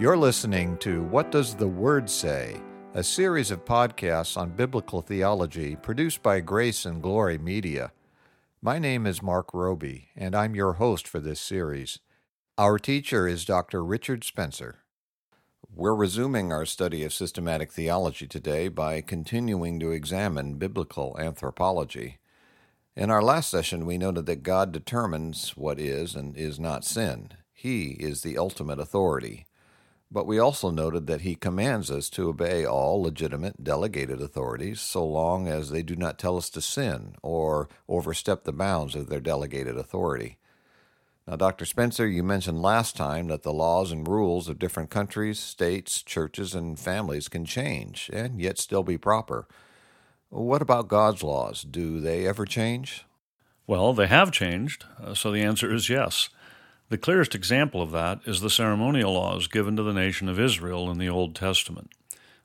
You're listening to What Does the Word Say? A series of podcasts on biblical theology produced by Grace and Glory Media. My name is Mark Roby, and I'm your host for this series. Our teacher is Dr. Richard Spencer. We're resuming our study of systematic theology today by continuing to examine biblical anthropology. In our last session, we noted that God determines what is and is not sin. He is the ultimate authority. But we also noted that he commands us to obey all legitimate delegated authorities so long as they do not tell us to sin or overstep the bounds of their delegated authority. Now, Dr. Spencer, you mentioned last time that the laws and rules of different countries, states, churches, and families can change and yet still be proper. What about God's laws? Do they ever change? Well, they have changed, uh, so the answer is yes. The clearest example of that is the ceremonial laws given to the nation of Israel in the Old Testament.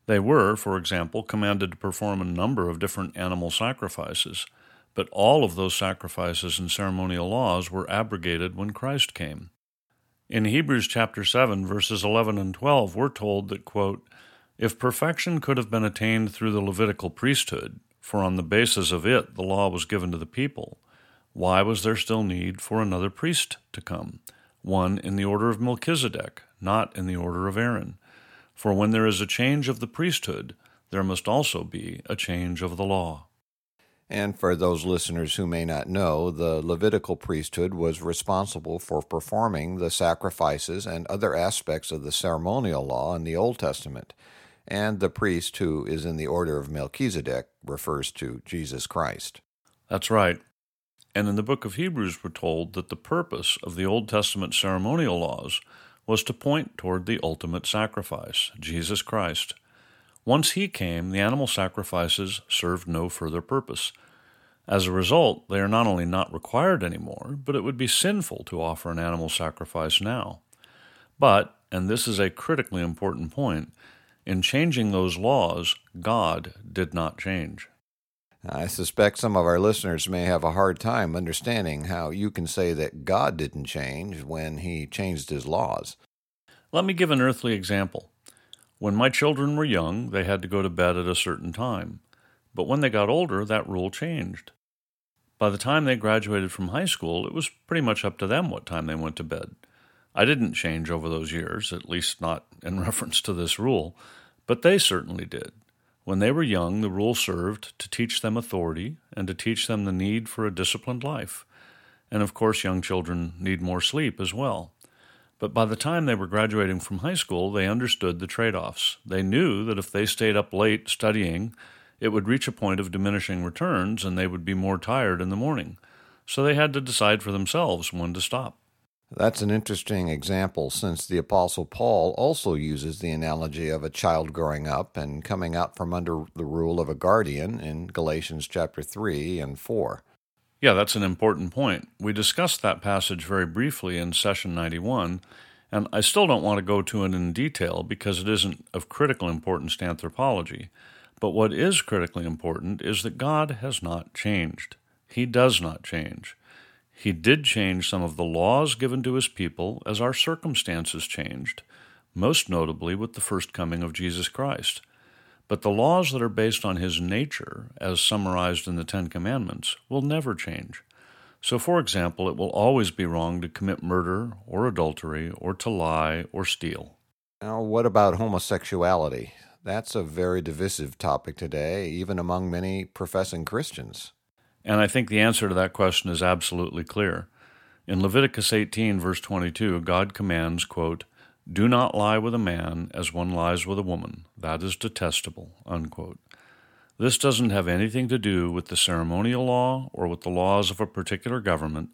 They were, for example, commanded to perform a number of different animal sacrifices, but all of those sacrifices and ceremonial laws were abrogated when Christ came. In Hebrews chapter 7 verses 11 and 12 we're told that quote, if perfection could have been attained through the Levitical priesthood, for on the basis of it the law was given to the people, why was there still need for another priest to come? One in the order of Melchizedek, not in the order of Aaron. For when there is a change of the priesthood, there must also be a change of the law. And for those listeners who may not know, the Levitical priesthood was responsible for performing the sacrifices and other aspects of the ceremonial law in the Old Testament. And the priest who is in the order of Melchizedek refers to Jesus Christ. That's right. And in the book of Hebrews, we're told that the purpose of the Old Testament ceremonial laws was to point toward the ultimate sacrifice, Jesus Christ. Once he came, the animal sacrifices served no further purpose. As a result, they are not only not required anymore, but it would be sinful to offer an animal sacrifice now. But, and this is a critically important point, in changing those laws, God did not change. I suspect some of our listeners may have a hard time understanding how you can say that God didn't change when he changed his laws. Let me give an earthly example. When my children were young, they had to go to bed at a certain time. But when they got older, that rule changed. By the time they graduated from high school, it was pretty much up to them what time they went to bed. I didn't change over those years, at least not in reference to this rule, but they certainly did. When they were young, the rule served to teach them authority and to teach them the need for a disciplined life. And of course, young children need more sleep as well. But by the time they were graduating from high school, they understood the trade offs. They knew that if they stayed up late studying, it would reach a point of diminishing returns and they would be more tired in the morning. So they had to decide for themselves when to stop. That's an interesting example since the Apostle Paul also uses the analogy of a child growing up and coming out from under the rule of a guardian in Galatians chapter 3 and 4. Yeah, that's an important point. We discussed that passage very briefly in session 91, and I still don't want to go to it in detail because it isn't of critical importance to anthropology. But what is critically important is that God has not changed. He does not change. He did change some of the laws given to his people as our circumstances changed, most notably with the first coming of Jesus Christ. But the laws that are based on his nature, as summarized in the Ten Commandments, will never change. So, for example, it will always be wrong to commit murder or adultery or to lie or steal. Now, what about homosexuality? That's a very divisive topic today, even among many professing Christians. And I think the answer to that question is absolutely clear. In Leviticus 18, verse 22, God commands, quote, Do not lie with a man as one lies with a woman. That is detestable. Unquote. This doesn't have anything to do with the ceremonial law or with the laws of a particular government.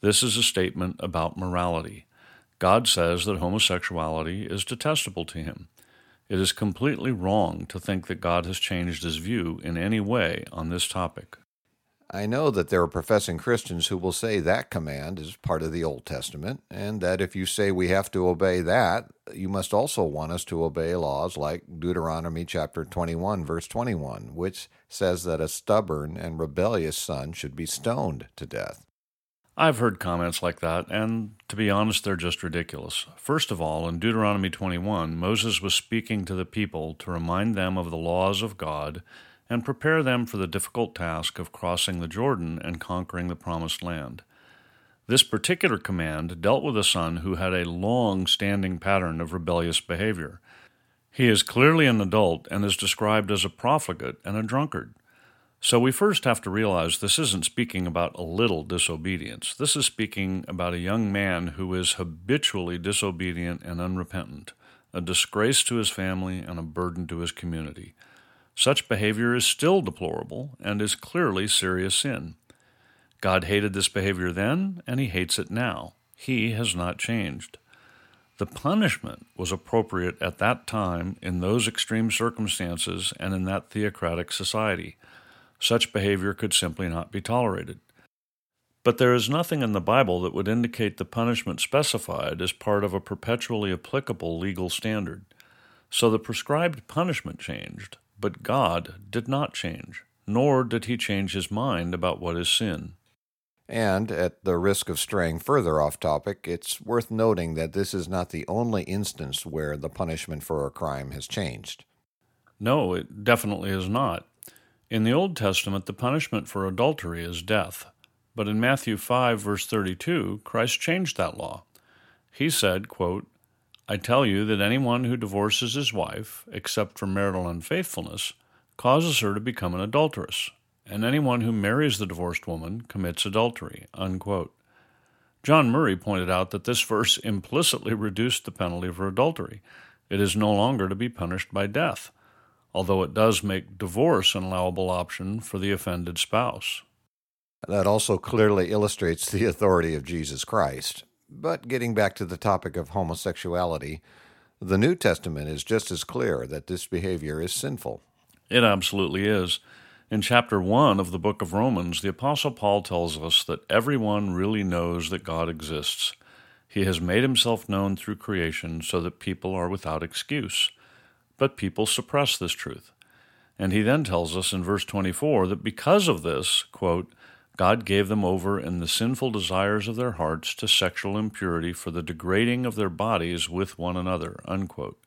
This is a statement about morality. God says that homosexuality is detestable to him. It is completely wrong to think that God has changed his view in any way on this topic. I know that there are professing Christians who will say that command is part of the Old Testament, and that if you say we have to obey that, you must also want us to obey laws like Deuteronomy chapter 21, verse 21, which says that a stubborn and rebellious son should be stoned to death. I've heard comments like that, and to be honest, they're just ridiculous. First of all, in Deuteronomy 21, Moses was speaking to the people to remind them of the laws of God and prepare them for the difficult task of crossing the Jordan and conquering the Promised Land. This particular command dealt with a son who had a long standing pattern of rebellious behavior. He is clearly an adult and is described as a profligate and a drunkard. So we first have to realize this isn't speaking about a little disobedience. This is speaking about a young man who is habitually disobedient and unrepentant, a disgrace to his family and a burden to his community. Such behavior is still deplorable and is clearly serious sin. God hated this behavior then, and he hates it now. He has not changed. The punishment was appropriate at that time in those extreme circumstances and in that theocratic society. Such behavior could simply not be tolerated. But there is nothing in the Bible that would indicate the punishment specified as part of a perpetually applicable legal standard. So the prescribed punishment changed, but God did not change, nor did he change his mind about what is sin. And, at the risk of straying further off topic, it's worth noting that this is not the only instance where the punishment for a crime has changed. No, it definitely is not. In the Old Testament, the punishment for adultery is death. But in Matthew 5, verse 32, Christ changed that law. He said, quote, I tell you that anyone who divorces his wife, except for marital unfaithfulness, causes her to become an adulteress, and anyone who marries the divorced woman commits adultery. Unquote. John Murray pointed out that this verse implicitly reduced the penalty for adultery. It is no longer to be punished by death although it does make divorce an allowable option for the offended spouse. That also clearly illustrates the authority of Jesus Christ. But getting back to the topic of homosexuality, the New Testament is just as clear that this behavior is sinful. It absolutely is. In chapter 1 of the book of Romans, the Apostle Paul tells us that everyone really knows that God exists. He has made himself known through creation so that people are without excuse. But people suppress this truth. And he then tells us in verse 24 that because of this, quote, God gave them over in the sinful desires of their hearts to sexual impurity for the degrading of their bodies with one another. Unquote.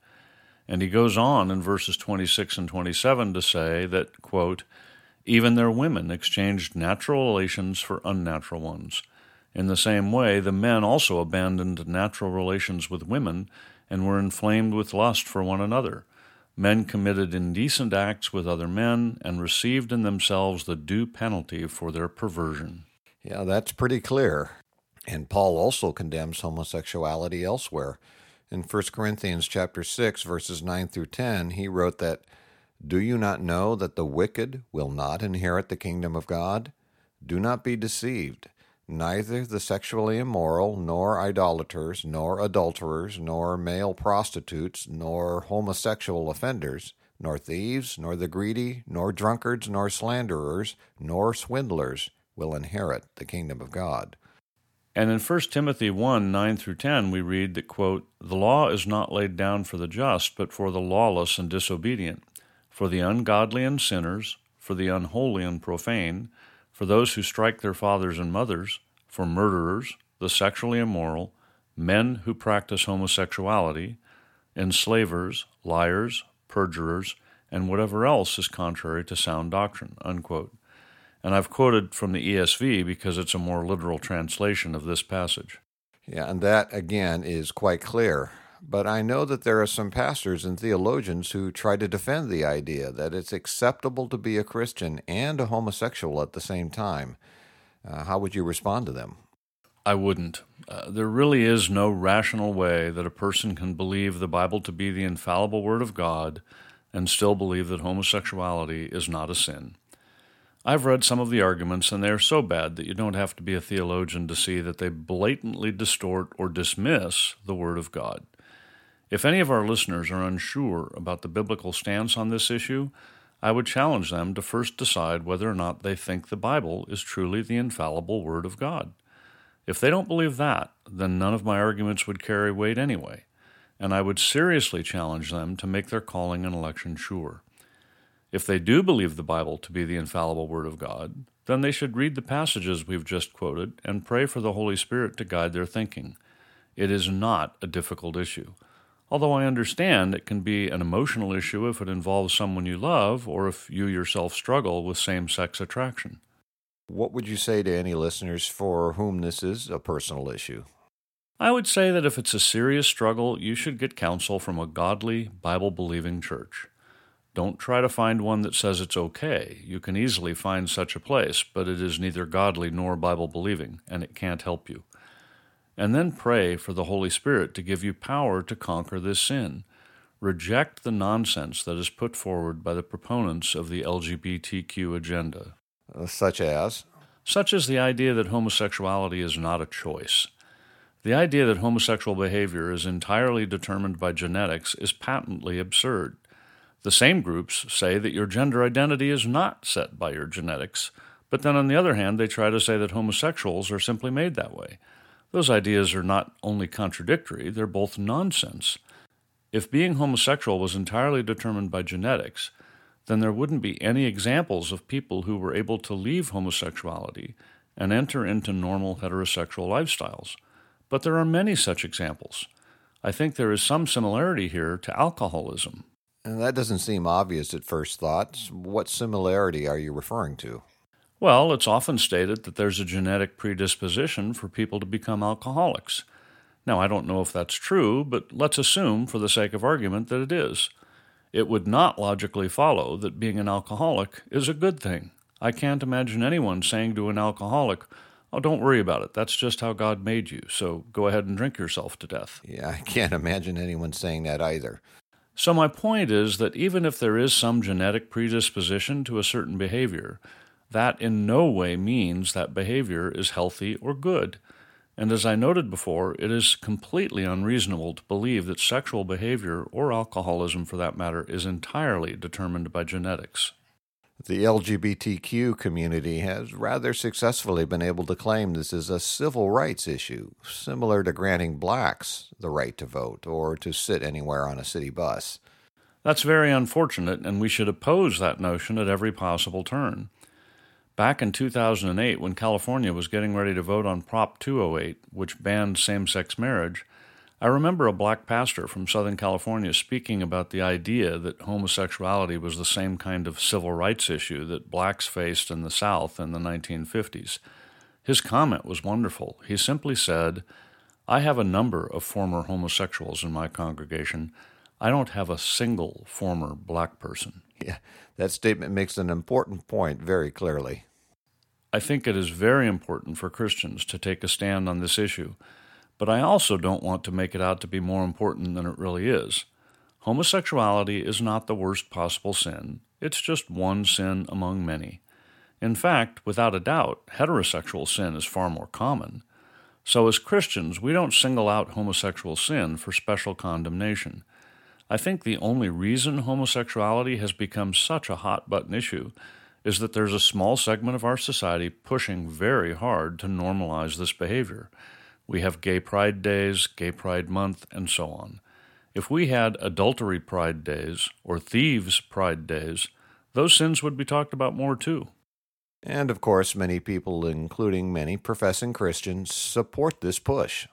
And he goes on in verses 26 and 27 to say that, quote, even their women exchanged natural relations for unnatural ones. In the same way, the men also abandoned natural relations with women and were inflamed with lust for one another Men committed indecent acts with other men and received in themselves the due penalty for their perversion. Yeah, that's pretty clear. And Paul also condemns homosexuality elsewhere. In 1 Corinthians chapter 6 verses 9 through 10, he wrote that do you not know that the wicked will not inherit the kingdom of God? Do not be deceived. Neither the sexually immoral, nor idolaters, nor adulterers, nor male prostitutes, nor homosexual offenders, nor thieves, nor the greedy, nor drunkards, nor slanderers, nor swindlers will inherit the kingdom of God. And in 1 Timothy 1 9 through 10, we read that, quote, The law is not laid down for the just, but for the lawless and disobedient, for the ungodly and sinners, for the unholy and profane for those who strike their fathers and mothers, for murderers, the sexually immoral, men who practice homosexuality, enslavers, liars, perjurers, and whatever else is contrary to sound doctrine. Unquote. And I've quoted from the ESV because it's a more literal translation of this passage. Yeah, and that again is quite clear. But I know that there are some pastors and theologians who try to defend the idea that it's acceptable to be a Christian and a homosexual at the same time. Uh, how would you respond to them? I wouldn't. Uh, there really is no rational way that a person can believe the Bible to be the infallible Word of God and still believe that homosexuality is not a sin. I've read some of the arguments, and they are so bad that you don't have to be a theologian to see that they blatantly distort or dismiss the Word of God. If any of our listeners are unsure about the biblical stance on this issue, I would challenge them to first decide whether or not they think the Bible is truly the infallible Word of God. If they don't believe that, then none of my arguments would carry weight anyway, and I would seriously challenge them to make their calling and election sure. If they do believe the Bible to be the infallible Word of God, then they should read the passages we've just quoted and pray for the Holy Spirit to guide their thinking. It is not a difficult issue. Although I understand it can be an emotional issue if it involves someone you love or if you yourself struggle with same sex attraction. What would you say to any listeners for whom this is a personal issue? I would say that if it's a serious struggle, you should get counsel from a godly, Bible believing church. Don't try to find one that says it's okay. You can easily find such a place, but it is neither godly nor Bible believing, and it can't help you. And then pray for the Holy Spirit to give you power to conquer this sin. Reject the nonsense that is put forward by the proponents of the LGBTQ agenda. Uh, such as? Such as the idea that homosexuality is not a choice. The idea that homosexual behavior is entirely determined by genetics is patently absurd. The same groups say that your gender identity is not set by your genetics, but then on the other hand, they try to say that homosexuals are simply made that way. Those ideas are not only contradictory, they're both nonsense. If being homosexual was entirely determined by genetics, then there wouldn't be any examples of people who were able to leave homosexuality and enter into normal heterosexual lifestyles. But there are many such examples. I think there is some similarity here to alcoholism. And that doesn't seem obvious at first thought. What similarity are you referring to? Well, it's often stated that there's a genetic predisposition for people to become alcoholics. Now, I don't know if that's true, but let's assume, for the sake of argument, that it is. It would not logically follow that being an alcoholic is a good thing. I can't imagine anyone saying to an alcoholic, Oh, don't worry about it. That's just how God made you. So go ahead and drink yourself to death. Yeah, I can't imagine anyone saying that either. So, my point is that even if there is some genetic predisposition to a certain behavior, that in no way means that behavior is healthy or good. And as I noted before, it is completely unreasonable to believe that sexual behavior, or alcoholism for that matter, is entirely determined by genetics. The LGBTQ community has rather successfully been able to claim this is a civil rights issue, similar to granting blacks the right to vote or to sit anywhere on a city bus. That's very unfortunate, and we should oppose that notion at every possible turn. Back in 2008, when California was getting ready to vote on Prop 208, which banned same sex marriage, I remember a black pastor from Southern California speaking about the idea that homosexuality was the same kind of civil rights issue that blacks faced in the South in the 1950s. His comment was wonderful. He simply said, I have a number of former homosexuals in my congregation. I don't have a single former black person. Yeah, that statement makes an important point very clearly. I think it is very important for Christians to take a stand on this issue but I also don't want to make it out to be more important than it really is. Homosexuality is not the worst possible sin, it's just one sin among many. In fact, without a doubt, heterosexual sin is far more common. So, as Christians, we don't single out homosexual sin for special condemnation. I think the only reason homosexuality has become such a hot button issue is that there's a small segment of our society pushing very hard to normalize this behavior. We have Gay Pride Days, Gay Pride Month, and so on. If we had adultery pride days or thieves pride days, those sins would be talked about more too. And of course, many people, including many professing Christians, support this push.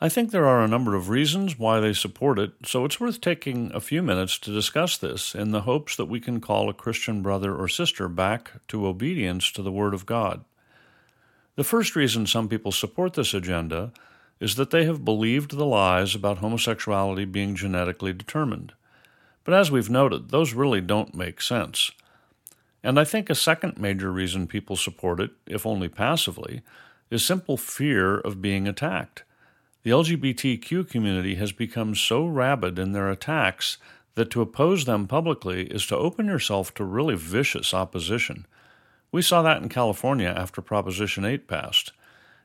I think there are a number of reasons why they support it, so it's worth taking a few minutes to discuss this in the hopes that we can call a Christian brother or sister back to obedience to the Word of God. The first reason some people support this agenda is that they have believed the lies about homosexuality being genetically determined. But as we've noted, those really don't make sense. And I think a second major reason people support it, if only passively, is simple fear of being attacked. The LGBTQ community has become so rabid in their attacks that to oppose them publicly is to open yourself to really vicious opposition. We saw that in California after Proposition 8 passed.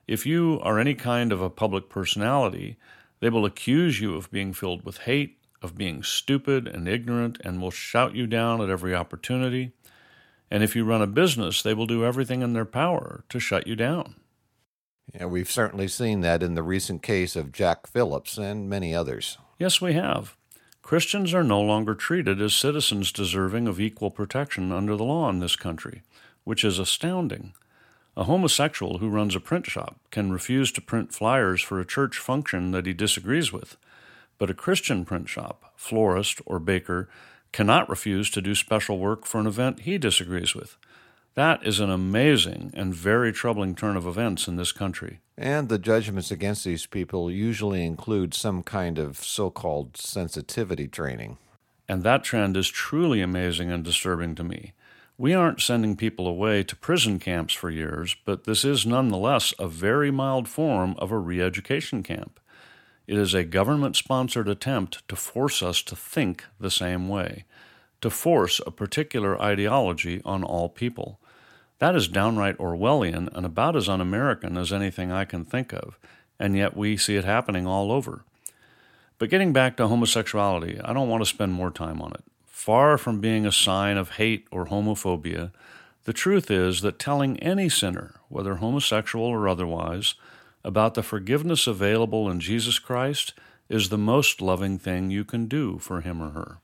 If you are any kind of a public personality, they will accuse you of being filled with hate, of being stupid and ignorant, and will shout you down at every opportunity. And if you run a business, they will do everything in their power to shut you down. Yeah, we've certainly seen that in the recent case of Jack Phillips and many others. Yes, we have. Christians are no longer treated as citizens deserving of equal protection under the law in this country, which is astounding. A homosexual who runs a print shop can refuse to print flyers for a church function that he disagrees with, but a Christian print shop, florist, or baker cannot refuse to do special work for an event he disagrees with. That is an amazing and very troubling turn of events in this country. And the judgments against these people usually include some kind of so called sensitivity training. And that trend is truly amazing and disturbing to me. We aren't sending people away to prison camps for years, but this is nonetheless a very mild form of a re education camp. It is a government sponsored attempt to force us to think the same way, to force a particular ideology on all people. That is downright Orwellian and about as un American as anything I can think of, and yet we see it happening all over. But getting back to homosexuality, I don't want to spend more time on it. Far from being a sign of hate or homophobia, the truth is that telling any sinner, whether homosexual or otherwise, about the forgiveness available in Jesus Christ is the most loving thing you can do for him or her.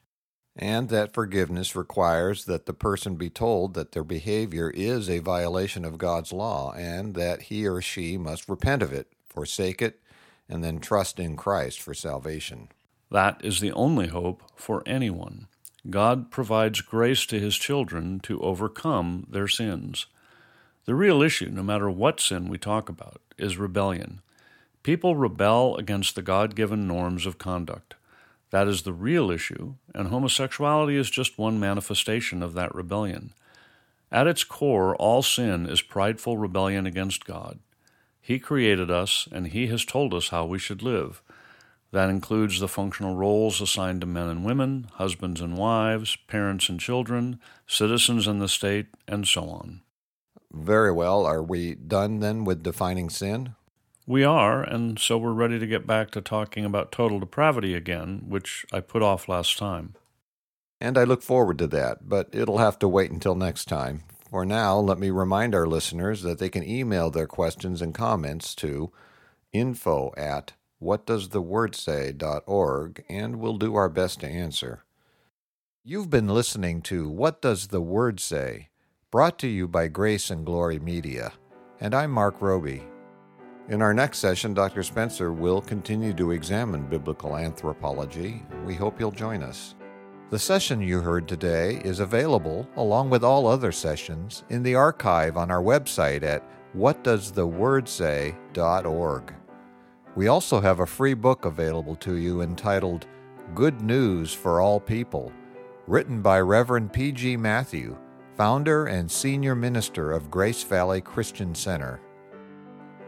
And that forgiveness requires that the person be told that their behavior is a violation of God's law and that he or she must repent of it, forsake it, and then trust in Christ for salvation. That is the only hope for anyone. God provides grace to his children to overcome their sins. The real issue, no matter what sin we talk about, is rebellion. People rebel against the God given norms of conduct. That is the real issue, and homosexuality is just one manifestation of that rebellion. At its core, all sin is prideful rebellion against God. He created us, and He has told us how we should live. That includes the functional roles assigned to men and women, husbands and wives, parents and children, citizens in the state, and so on. Very well. Are we done then with defining sin? We are, and so we're ready to get back to talking about total depravity again, which I put off last time. And I look forward to that, but it'll have to wait until next time. For now, let me remind our listeners that they can email their questions and comments to info at whatdoesthewordsay.org, and we'll do our best to answer. You've been listening to What Does the Word Say? brought to you by Grace and Glory Media. And I'm Mark Roby. In our next session, Dr. Spencer will continue to examine biblical anthropology. We hope you'll join us. The session you heard today is available, along with all other sessions, in the archive on our website at whatdoesthewordsay.org. We also have a free book available to you entitled Good News for All People, written by Reverend P.G. Mathew founder and senior minister of Grace Valley Christian Center.